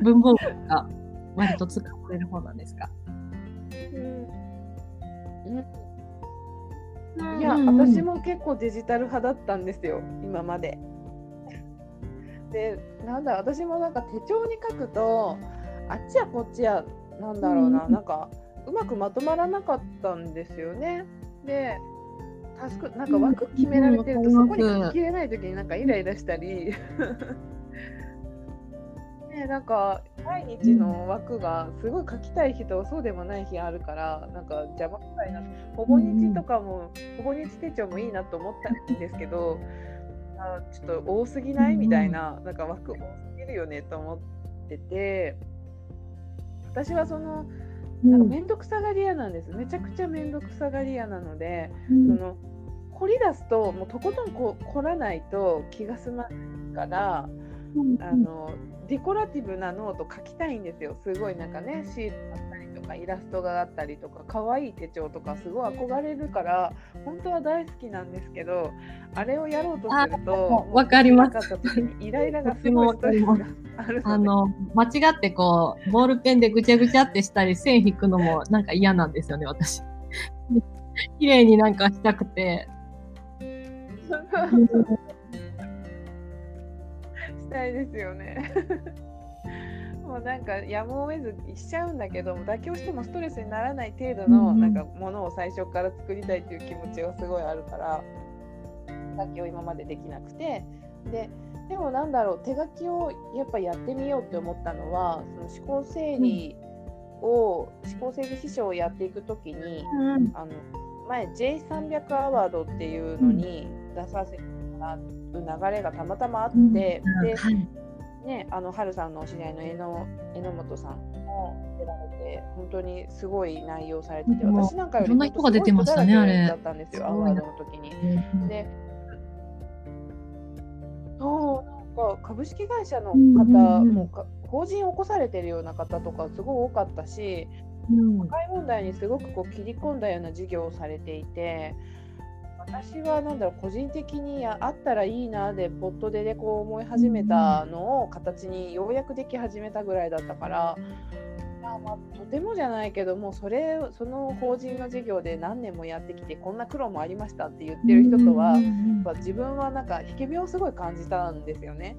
文房具とか割と使われる方なんですか？いや、私も結構デジタル派だったんですよ今まで。でなんだ私もなんか手帳に書くとあっちやこっちやなんだろうな、うん、なんかうまくまとまらなかったんですよね。でタスクなんか枠決められてると、そこに書ききれない時になんかイライラしたり ね、なんか毎日の枠がすごい書きたい日とそうでもない日あるからなんか邪魔くさいなほぼ日とかも、ほぼ日手帳もいいなと思ったんですけどあちょっと多すぎないみたいななんか枠多すぎるよねと思ってて。私はそのなんか面倒くさがり屋なんです、めちゃくちゃ面倒くさがり屋なので、うん、その凝り出すともうとことんこ凝らないと気が済まないから、うん、あのデコラティブなノート書きたいんですよ。すごいなんかねシールかイラストがあったりとか可愛い手帳とかすごい憧れるから本当は大好きなんですけどあれをやろうとするとわかりますイライラがすごいストレスがある あの間違ってこうボールペンでぐちゃぐちゃってしたり線引くのもなんか嫌なんですよね私。綺麗になんかしたくて。したいですよね。もうなんかやむを得ずしちゃうんだけど妥協してもストレスにならない程度のなんかものを最初から作りたいっていう気持ちがすごいあるから妥協今までできなくて。ででもなんだろう手書きをやっぱやってみようって思ったのはその思考整理を、思考整理師匠をやっていく時に、うん、あの前 J300 アワードっていうのに出させてもらう流れがたまたまあって、うん、で、はい、ね、あの春さんのお知り合いの榎榎本さんも出られて本当にすごい内容されてて私なんかよりいろんな人が出てましたねあれだったんですよアワードの時に。でそうなんか株式会社の方、もう法人を起こされてるような方とかすごい多かったし、うん、社会問題にすごくこう切り込んだような事業をされていて。私はなんだろう個人的にあったらいいなでポットででこう思い始めたのを形にようやくでき始めたぐらいだったから、まあ、まあとてもじゃないけどもそれその法人の事業で何年もやってきてこんな苦労もありましたって言ってる人とは、自分はなんか引け目をすごい感じたんですよね。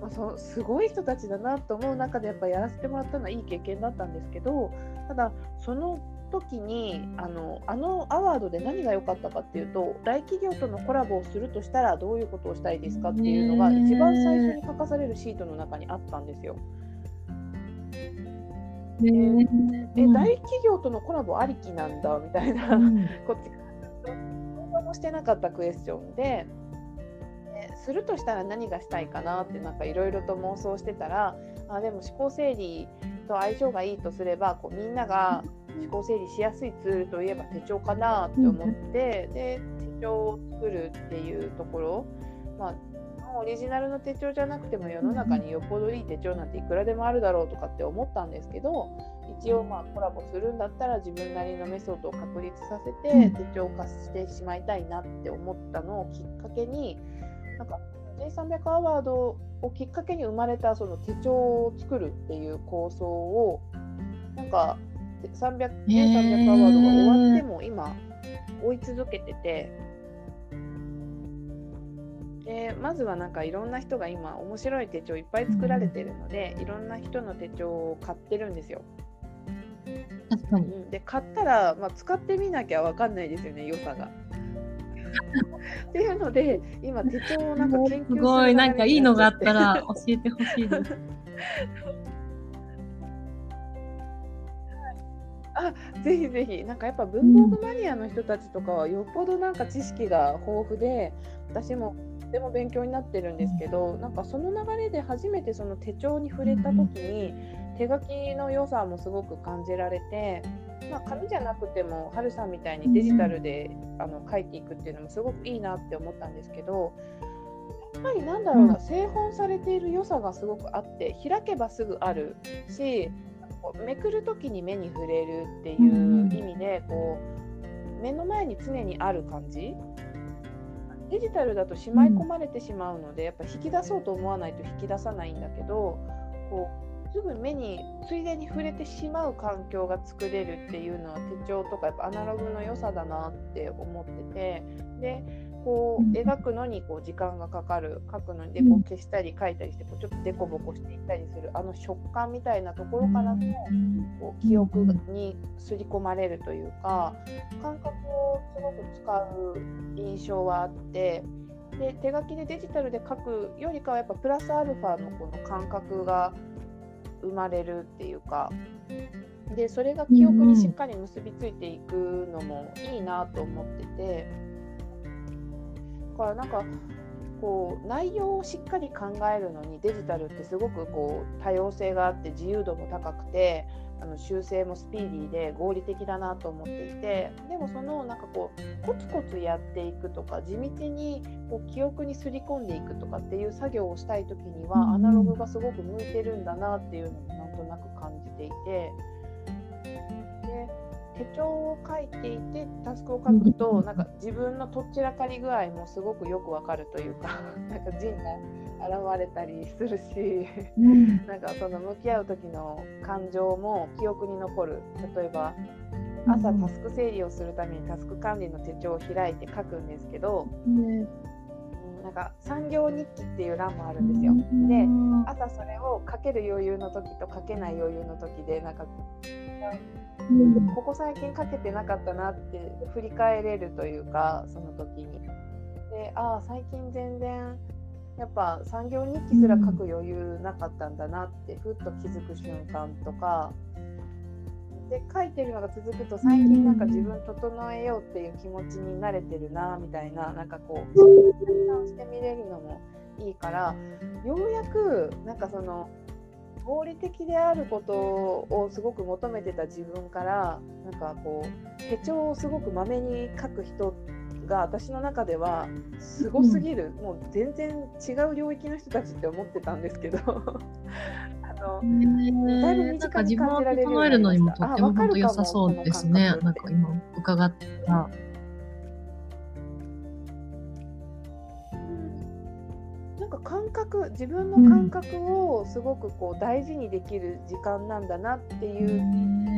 まあ、そすごい人たちだなと思う中でやっぱやらせてもらったのはいい経験だったんですけどただその時にあのあのアワードで何が良かったかっていうと大企業とのコラボをするとしたらどういうことをしたいですかっていうのが一番最初に書かされるシートの中にあったんですよ。ええ大企業とのコラボありきなんだみたいな、うん、こっちからもしてなかったクエスチョンで。するとしたら何がしたいかなってなんかいろいろと妄想してたらあでも思考整理と相性がいいとすればこうみんなが思考整理しやすいツールといえば手帳かなって思って、うん、で手帳を作るっていうところ、まあ、オリジナルの手帳じゃなくても世の中によっぽどいい手帳なんていくらでもあるだろうとかって思ったんですけど一応まあコラボするんだったら自分なりのメソッドを確立させて手帳化してしまいたいなって思ったのをきっかけになんか J300 アワードをきっかけに生まれたその手帳を作るっていう構想をなんか300 J300 アワードが終わっても今追い続けてて。でまずはなんかいろんな人が今面白い手帳いっぱい作られてるのでいろんな人の手帳を買ってるんですよ。確かに、で買ったら、まあ、使ってみなきゃ分かんないですよね良さが。っていうので今手帳をなんか研究すすごい。なんかいいのがあったら教えてほしいです。あぜひぜひ。なんかやっぱ文房具マニアの人たちとかはよっぽどなんか知識が豊富で私もとても勉強になってるんですけどなんかその流れで初めてその手帳に触れた時に手書きの良さもすごく感じられて、まあ、紙じゃなくてもはるさんみたいにデジタルであの書いていくっていうのもすごくいいなって思ったんですけどやっぱりなんだろうな製本されている良さがすごくあって開けばすぐあるしめくる時に目に触れるっていう意味でこう目の前に常にある感じ。デジタルだとしまい込まれてしまうのでやっぱ引き出そうと思わないと引き出さないんだけどこうすぐ目についでに触れてしまう環境が作れるっていうのは手帳とかやっぱアナログの良さだなって思ってて。でこう描くのにこう時間がかかる書くのにでこう消したり書いたりしてこうちょっとデコボコしていったりするあの食感みたいなところからのこう記憶に刷り込まれるというか感覚をすごく使う印象はあってで手書きでデジタルで書くよりかはやっぱプラスアルファのこの感覚が生まれるっていうかでそれが記憶にしっかり結びついていくのもいいなと思ってて。からなんかこう内容をしっかり考えるのにデジタルってすごくこう多様性があって自由度も高くてあの修正もスピーディーで合理的だなと思っていてでもそのなんかこうコツコツやっていくとか地道にこう記憶にすり込んでいくとかっていう作業をしたい時にはアナログがすごく向いてるんだなっていうのもなんとなく感じていて。手帳を書いていてタスクを書くとなんか自分のとっちらかり具合もすごくよくわかるというか なんか陣が現れたりするし、うん、なんかその向き合う時の感情も記憶に残る。例えば朝タスク整理をするためにタスク管理の手帳を開いて書くんですけど、うん、なんか産業日記っていう欄もあるんですよ。で朝それを書ける余裕の時と書けない余裕の時でなんかここ最近かけてなかったなって振り返れるというかその時に。でああ最近全然やっぱ産業日記すら書く余裕なかったんだなってふっと気づく瞬間とかで書いてるのが続くと最近なんか自分整えようっていう気持ちに慣れてるなみたいななんかこうそういうしてみれるのもいいからようやくなんかその合理的であることをすごく求めてた自分からなんかこう手帳をすごくまめに書く人が私の中ではすごすぎる、うん、もう全然違う領域の人たちって思ってたんですけど。あの、だいぶ身近に感じられるようになりました。自分を整えるのにもとっても本当良さそうですね。なんか今伺った。なんか感覚自分の感覚をすごくこう大事にできる時間なんだなっていう。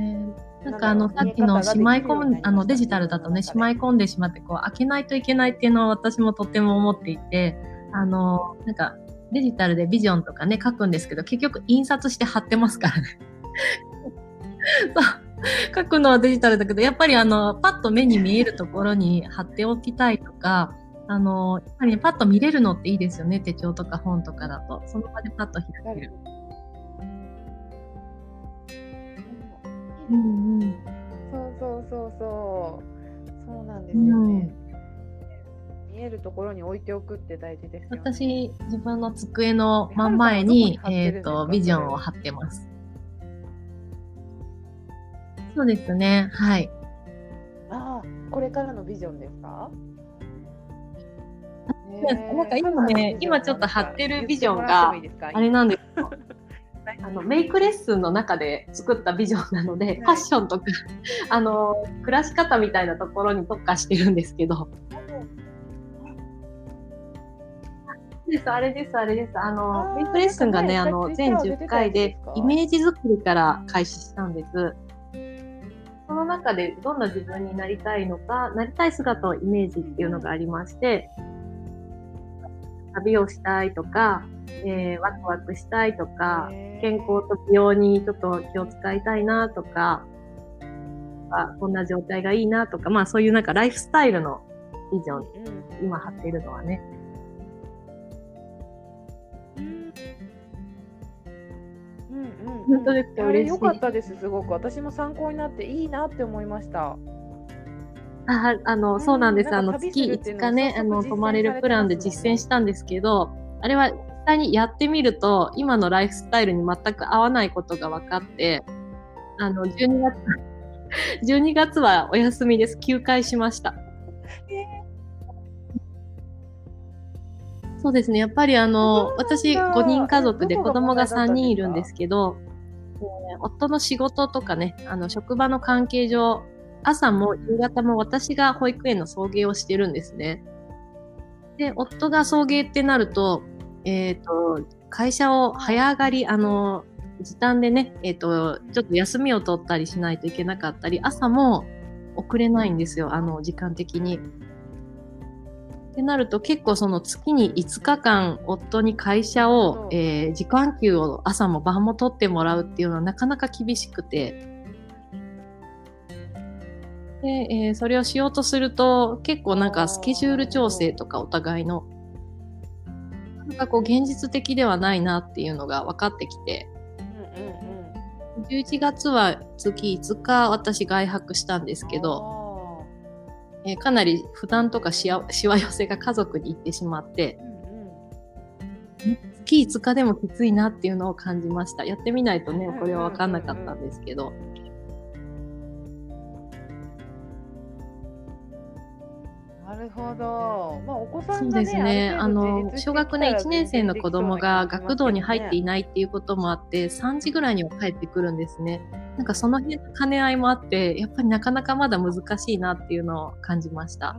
なんかあのさっきのしまい込むあのデジタルだとねしまい込んでしまってこう開けないといけないっていうのは私もとっても思っていてあのなんかデジタルでビジョンとかね書くんですけど結局印刷して貼ってますからね。そう書くのはデジタルだけどやっぱりあのパッと目に見えるところに貼っておきたいとかあの、やっぱり、ね、パッと見れるのっていいですよね。手帳とか本とかだと。その場でパッと開ける。うんうん。そうそうそうそう。そうなんですよね。うん見えるところに置いておくって大事です、ね、私自分の机の真ん前にえっ、とビジョンを貼ってます。そうですね。はい。ああ、これからのビジョンですか？なんか今ね、今ちょっと貼ってるビジョンが、あれなんですよ。あのメイクレッスンの中で作ったビジョンなので、はい、ファッションとかあの暮らし方みたいなところに特化してるんですけど。ですあれですあれです。あのメイクレッスンがねあの全10回でイメージ作りから開始したんです。その中でどんな自分になりたいのかなりたい姿をイメージっていうのがありまして旅をしたいとか、えー、ワクワクしたいとか、健康と美容にちょっと気を使いたいなとか、あこんな状態がいいなとか、まあそういうなんかライフスタイルのビジョン、うん、今貼っているのはね。本当ですか？嬉しい。良かったです、すごく。私も参考になっていいなって思いました。ああの、そうなんです。あの、月5日ね、あの、泊まれるプランで実践したんですけど、あれは実際にやってみると、今のライフスタイルに全く合わないことが分かって、あの、12月、12月はお休みです。休会しました。そうですね。やっぱりあの、私5人家族で子供が3人いるんですけど、夫の仕事とかね、あの、職場の関係上、朝も夕方も私が保育園の送迎をしてるんですね。で、夫が送迎ってなると、えっ、ー、と、会社を早上がり、あの、時短でね、えっ、ー、と、ちょっと休みを取ったりしないといけなかったり、朝も遅れないんですよ、あの、時間的に。ってなると結構その月に5日間夫に会社を、えー、時間給を朝も晩も取ってもらうっていうのはなかなか厳しくて、で、えー、それをしようとすると、結構なんかスケジュール調整とかお互いの、なんかこう現実的ではないなっていうのが分かってきて、うんうんうん、11月は月5日私外泊したんですけど、えー、かなり負担とかしわ寄せが家族に行ってしまって、うんうん、月5日でもきついなっていうのを感じました。やってみないとね、これは分かんなかったんですけど。るほど。まあ、お子さん、ね、そうですね。あの、小学ね、1年生の子供が学童に入っていないっていうこともあって、3時ぐらいには帰ってくるんですね。なんかその辺の兼ね合いもあって、やっぱりなかなかまだ難しいなっていうのを感じました。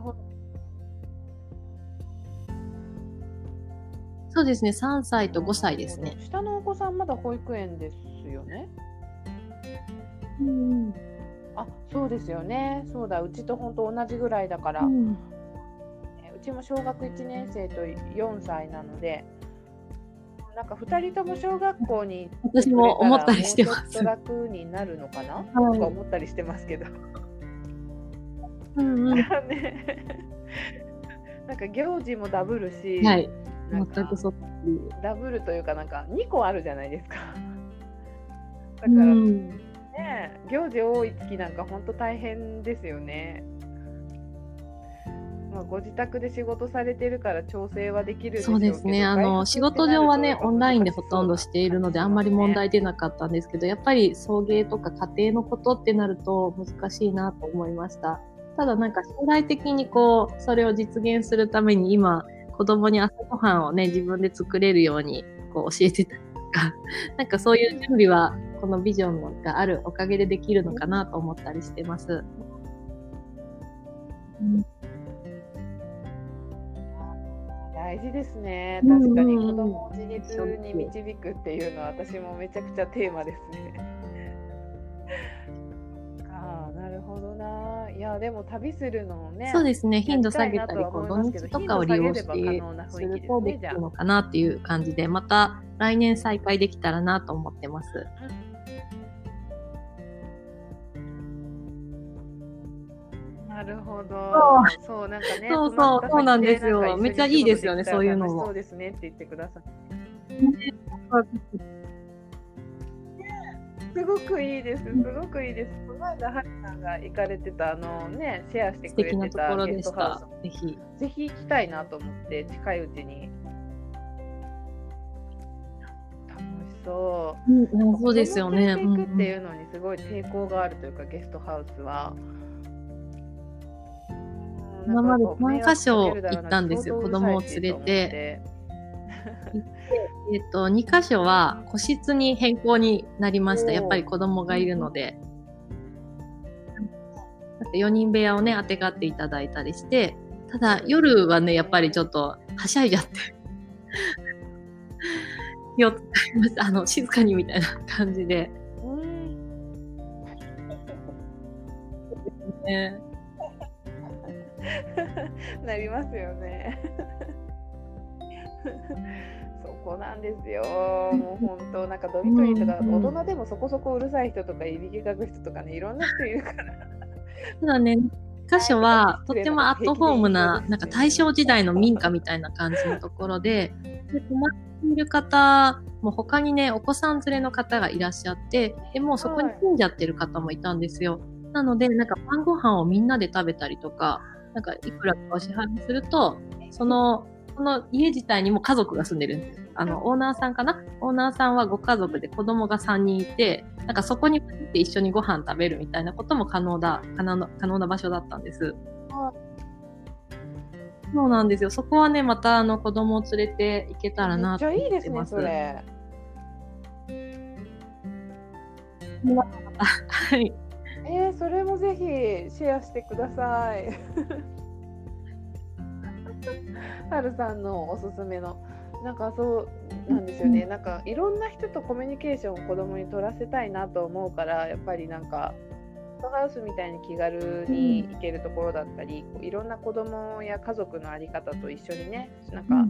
そうですね、3歳と5歳ですね。下のお子さんまだ保育園ですよね。うん。あ、そうですよね。そうだ、うちと本当同じぐらいだから。うんちも小学1年生と4歳なのでなんか2人とも小学校に私も思ったりしてます。楽になるのかな、はい、とか思ったりしてますけど。うんうん、ね、なんか行事もダブるし、はい、全くそダブルというかなんか2個あるじゃないですか。だから、うん、ね行事多い月なんか本当大変ですよね。まあ、ご自宅で仕事されてるから調整はできるそうですね。あの、仕事上はね、オンラインでほとんどしているので、あんまり問題出なかったんですけど、やっぱり送迎とか家庭のことってなると難しいなと思いました。ただなんか将来的にこう、それを実現するために今、子供に朝ごはんをね、自分で作れるようにこう教えてたりとか、なんかそういう準備はこのビジョンがあるおかげでできるのかなと思ったりしてます。うん大事ですね。確かに子供を自立に導くっていうのは私もめちゃくちゃテーマですね。ああ、なるほどな。いや、でも旅するのね。そうですね。頻度下げたり、こう土日とかを利用してするとできるのかなっていう感じで、また来年再開できたらなと思ってます。うんなるほど。そう、なんかね。そうそう、そうなんですよ。めっちゃいいですよね、そういうのも。そうですねって言ってください。すごくいいです。すごくいいです。この間、ハリさんが行かれてた、あのね、シェアしてくれてたゲストハウス。ぜひ。ぜひ行きたいなと思って、近いうちに。楽しそう。うん、そうですよね。行くっていうのにすごい抵抗があるというか、ゲストハウスは。今まで3箇所行ったんですよ、子供を連れて。えっと、2箇所は個室に変更になりました。やっぱり子供がいるので。4人部屋をね、あてがっていただいたりして、ただ夜はね、やっぱりちょっとはしゃいじゃって。よっあの静かにみたいな感じで。ね なりますよね。そこなんですよ。もう本当なんかドミトリーとか、大人でもそこそこうるさい人とかいびきかく人とかねいろんな人いるから。ただね箇所はとってもアットホームななんか大正時代の民家みたいな感じのところでで泊まっている方も他にねお子さん連れの方がいらっしゃってでもそこに住んじゃってる方もいたんですよ。なのでなんか晩ご飯をみんなで食べたりとかなんかいくらかお支払いすると、その、その家自体にも家族が住んでるんです。あの、オーナーさんかな？オーナーさんはご家族で子供が3人いて、なんかそこに行って一緒にご飯食べるみたいなことも可能だ、可能可能な場所だったんです。そうなんですよ。そこはね、またあの子供を連れて行けたらなと思ってます。めっちゃいいですね、それ。はい。えー、それもぜひシェアしてください。はるさんのおすすめのなんかそうなんですよね、なんかいろんな人とコミュニケーションを子供に取らせたいなと思うからやっぱりなんかハウスみたいに気軽に行けるところだったり、いろんな子供や家族の在り方と一緒にねなんか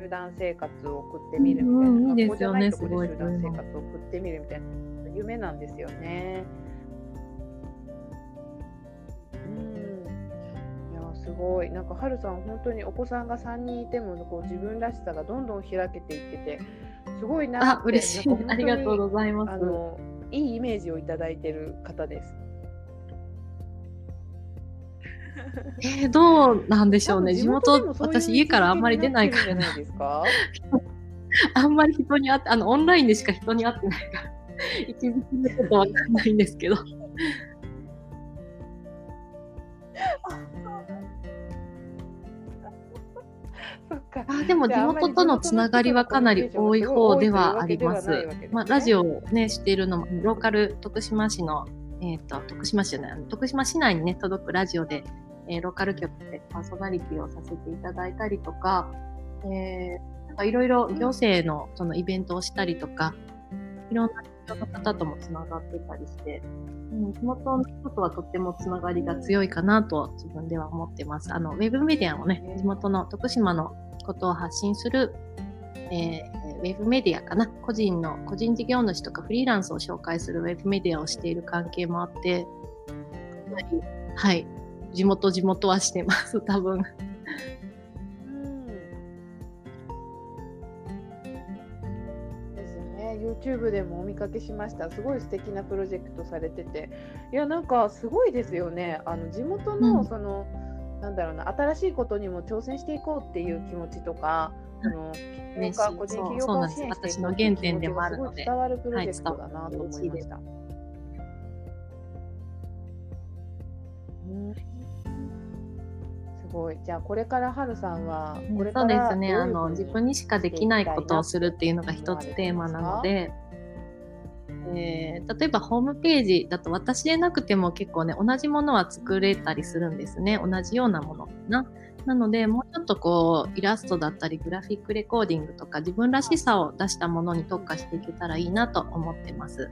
集団生活を送ってみるみたいな、うん、いいですよね集団生活を送ってみるみたいな夢なんですよね。すごい。なんかはるさん本当にお子さんが3人いてもこう自分らしさがどんどん開けていっててすごいなってあ嬉しい。ありがとうございます。あのいいイメージをいただいてる方です。えー、どうなんでしょうね。地元私家からあんまり出ないから。ないですか？あんまり人に会ってあのオンラインでしか人に会ってないから。一時のことわかんないんですけどあでも地元とのつながりはかなり多い方ではあります。まあ、ラジオをね、しているのも、ローカル徳島市の、えっ、ー、と、徳島市じゃない、徳島市内にね、届くラジオで、えー、ローカル局でパーソナリティをさせていただいたりとか、えー、なんかいろいろ行政のそのイベントをしたりとか、いろんな人の方ともつながってたりして、うん、地元の人とはとってもつながりが強いかなと自分では思ってます。あの、ウェブメディアもね、地元の徳島のことを発信する、えー、ウェブメディアかな。個人の、個人事業主とかフリーランスを紹介するウェブメディアをしている関係もあって、はい、地元地元はしてます、多分。YouTube でもお見かけしました。すごい素敵なプロジェクトされてて。いやなんかすごいですよね。あの地元のその、なんだろうな新しいことにも挑戦していこうっていう気持ちとか、その起業家個人起業家を支援していこうっていう気持ちがすごい伝わるプロジェクトだなと思いました。うん。すごい。じゃあこれからはるさんはこれそうですね。あの自分にしかできないことをするっていうのが一つテーマなので。えー、例えばホームページだと私でなくても結構ね同じものは作れたりするんですね同じようなものな。なのでもうちょっとこうイラストだったりグラフィックレコーディングとか自分らしさを出したものに特化していけたらいいなと思ってます。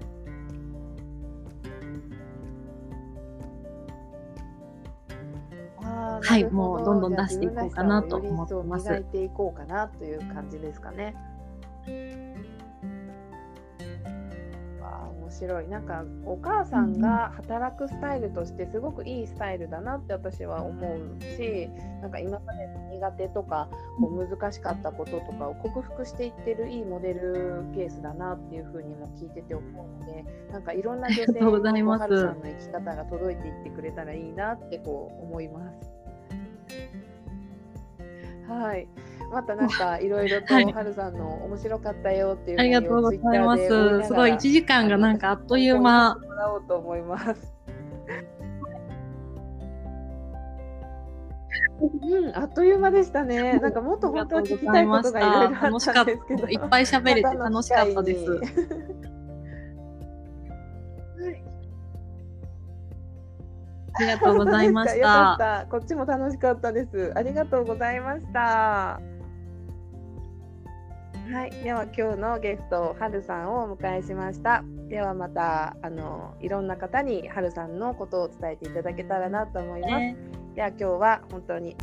はい、もうどんどん出していこうかなと思ってます。磨いていこうかなという感じですかね。白い。なんかお母さんが働くスタイルとしてすごくいいスタイルだなって私は思うしなんか今まで苦手とかこう難しかったこととかを克服していってるいいモデルケースだなっていうふうにも聞いてて思うのでなんかいろんな女性にはるさんの生き方が届いていってくれたらいいなってこう思います。はいまたなんかいろいろとはるさんの面白かったよっていう、ありがとうございます。すごい1時間がなんかあっという間。もらおうと思います。うん、あっという間でしたね。なんかもっと本当は聞きたいことがいろいろあったんですけど、いっぱい喋れて楽しかったです。ありがとうございまし た。こっちも楽しかったです。ありがとうございました。はい、では今日のゲストはるさんをお迎えしました。ではまたあのいろんな方にはるさんのことを伝えていただけたらなと思います。では今日は本当に。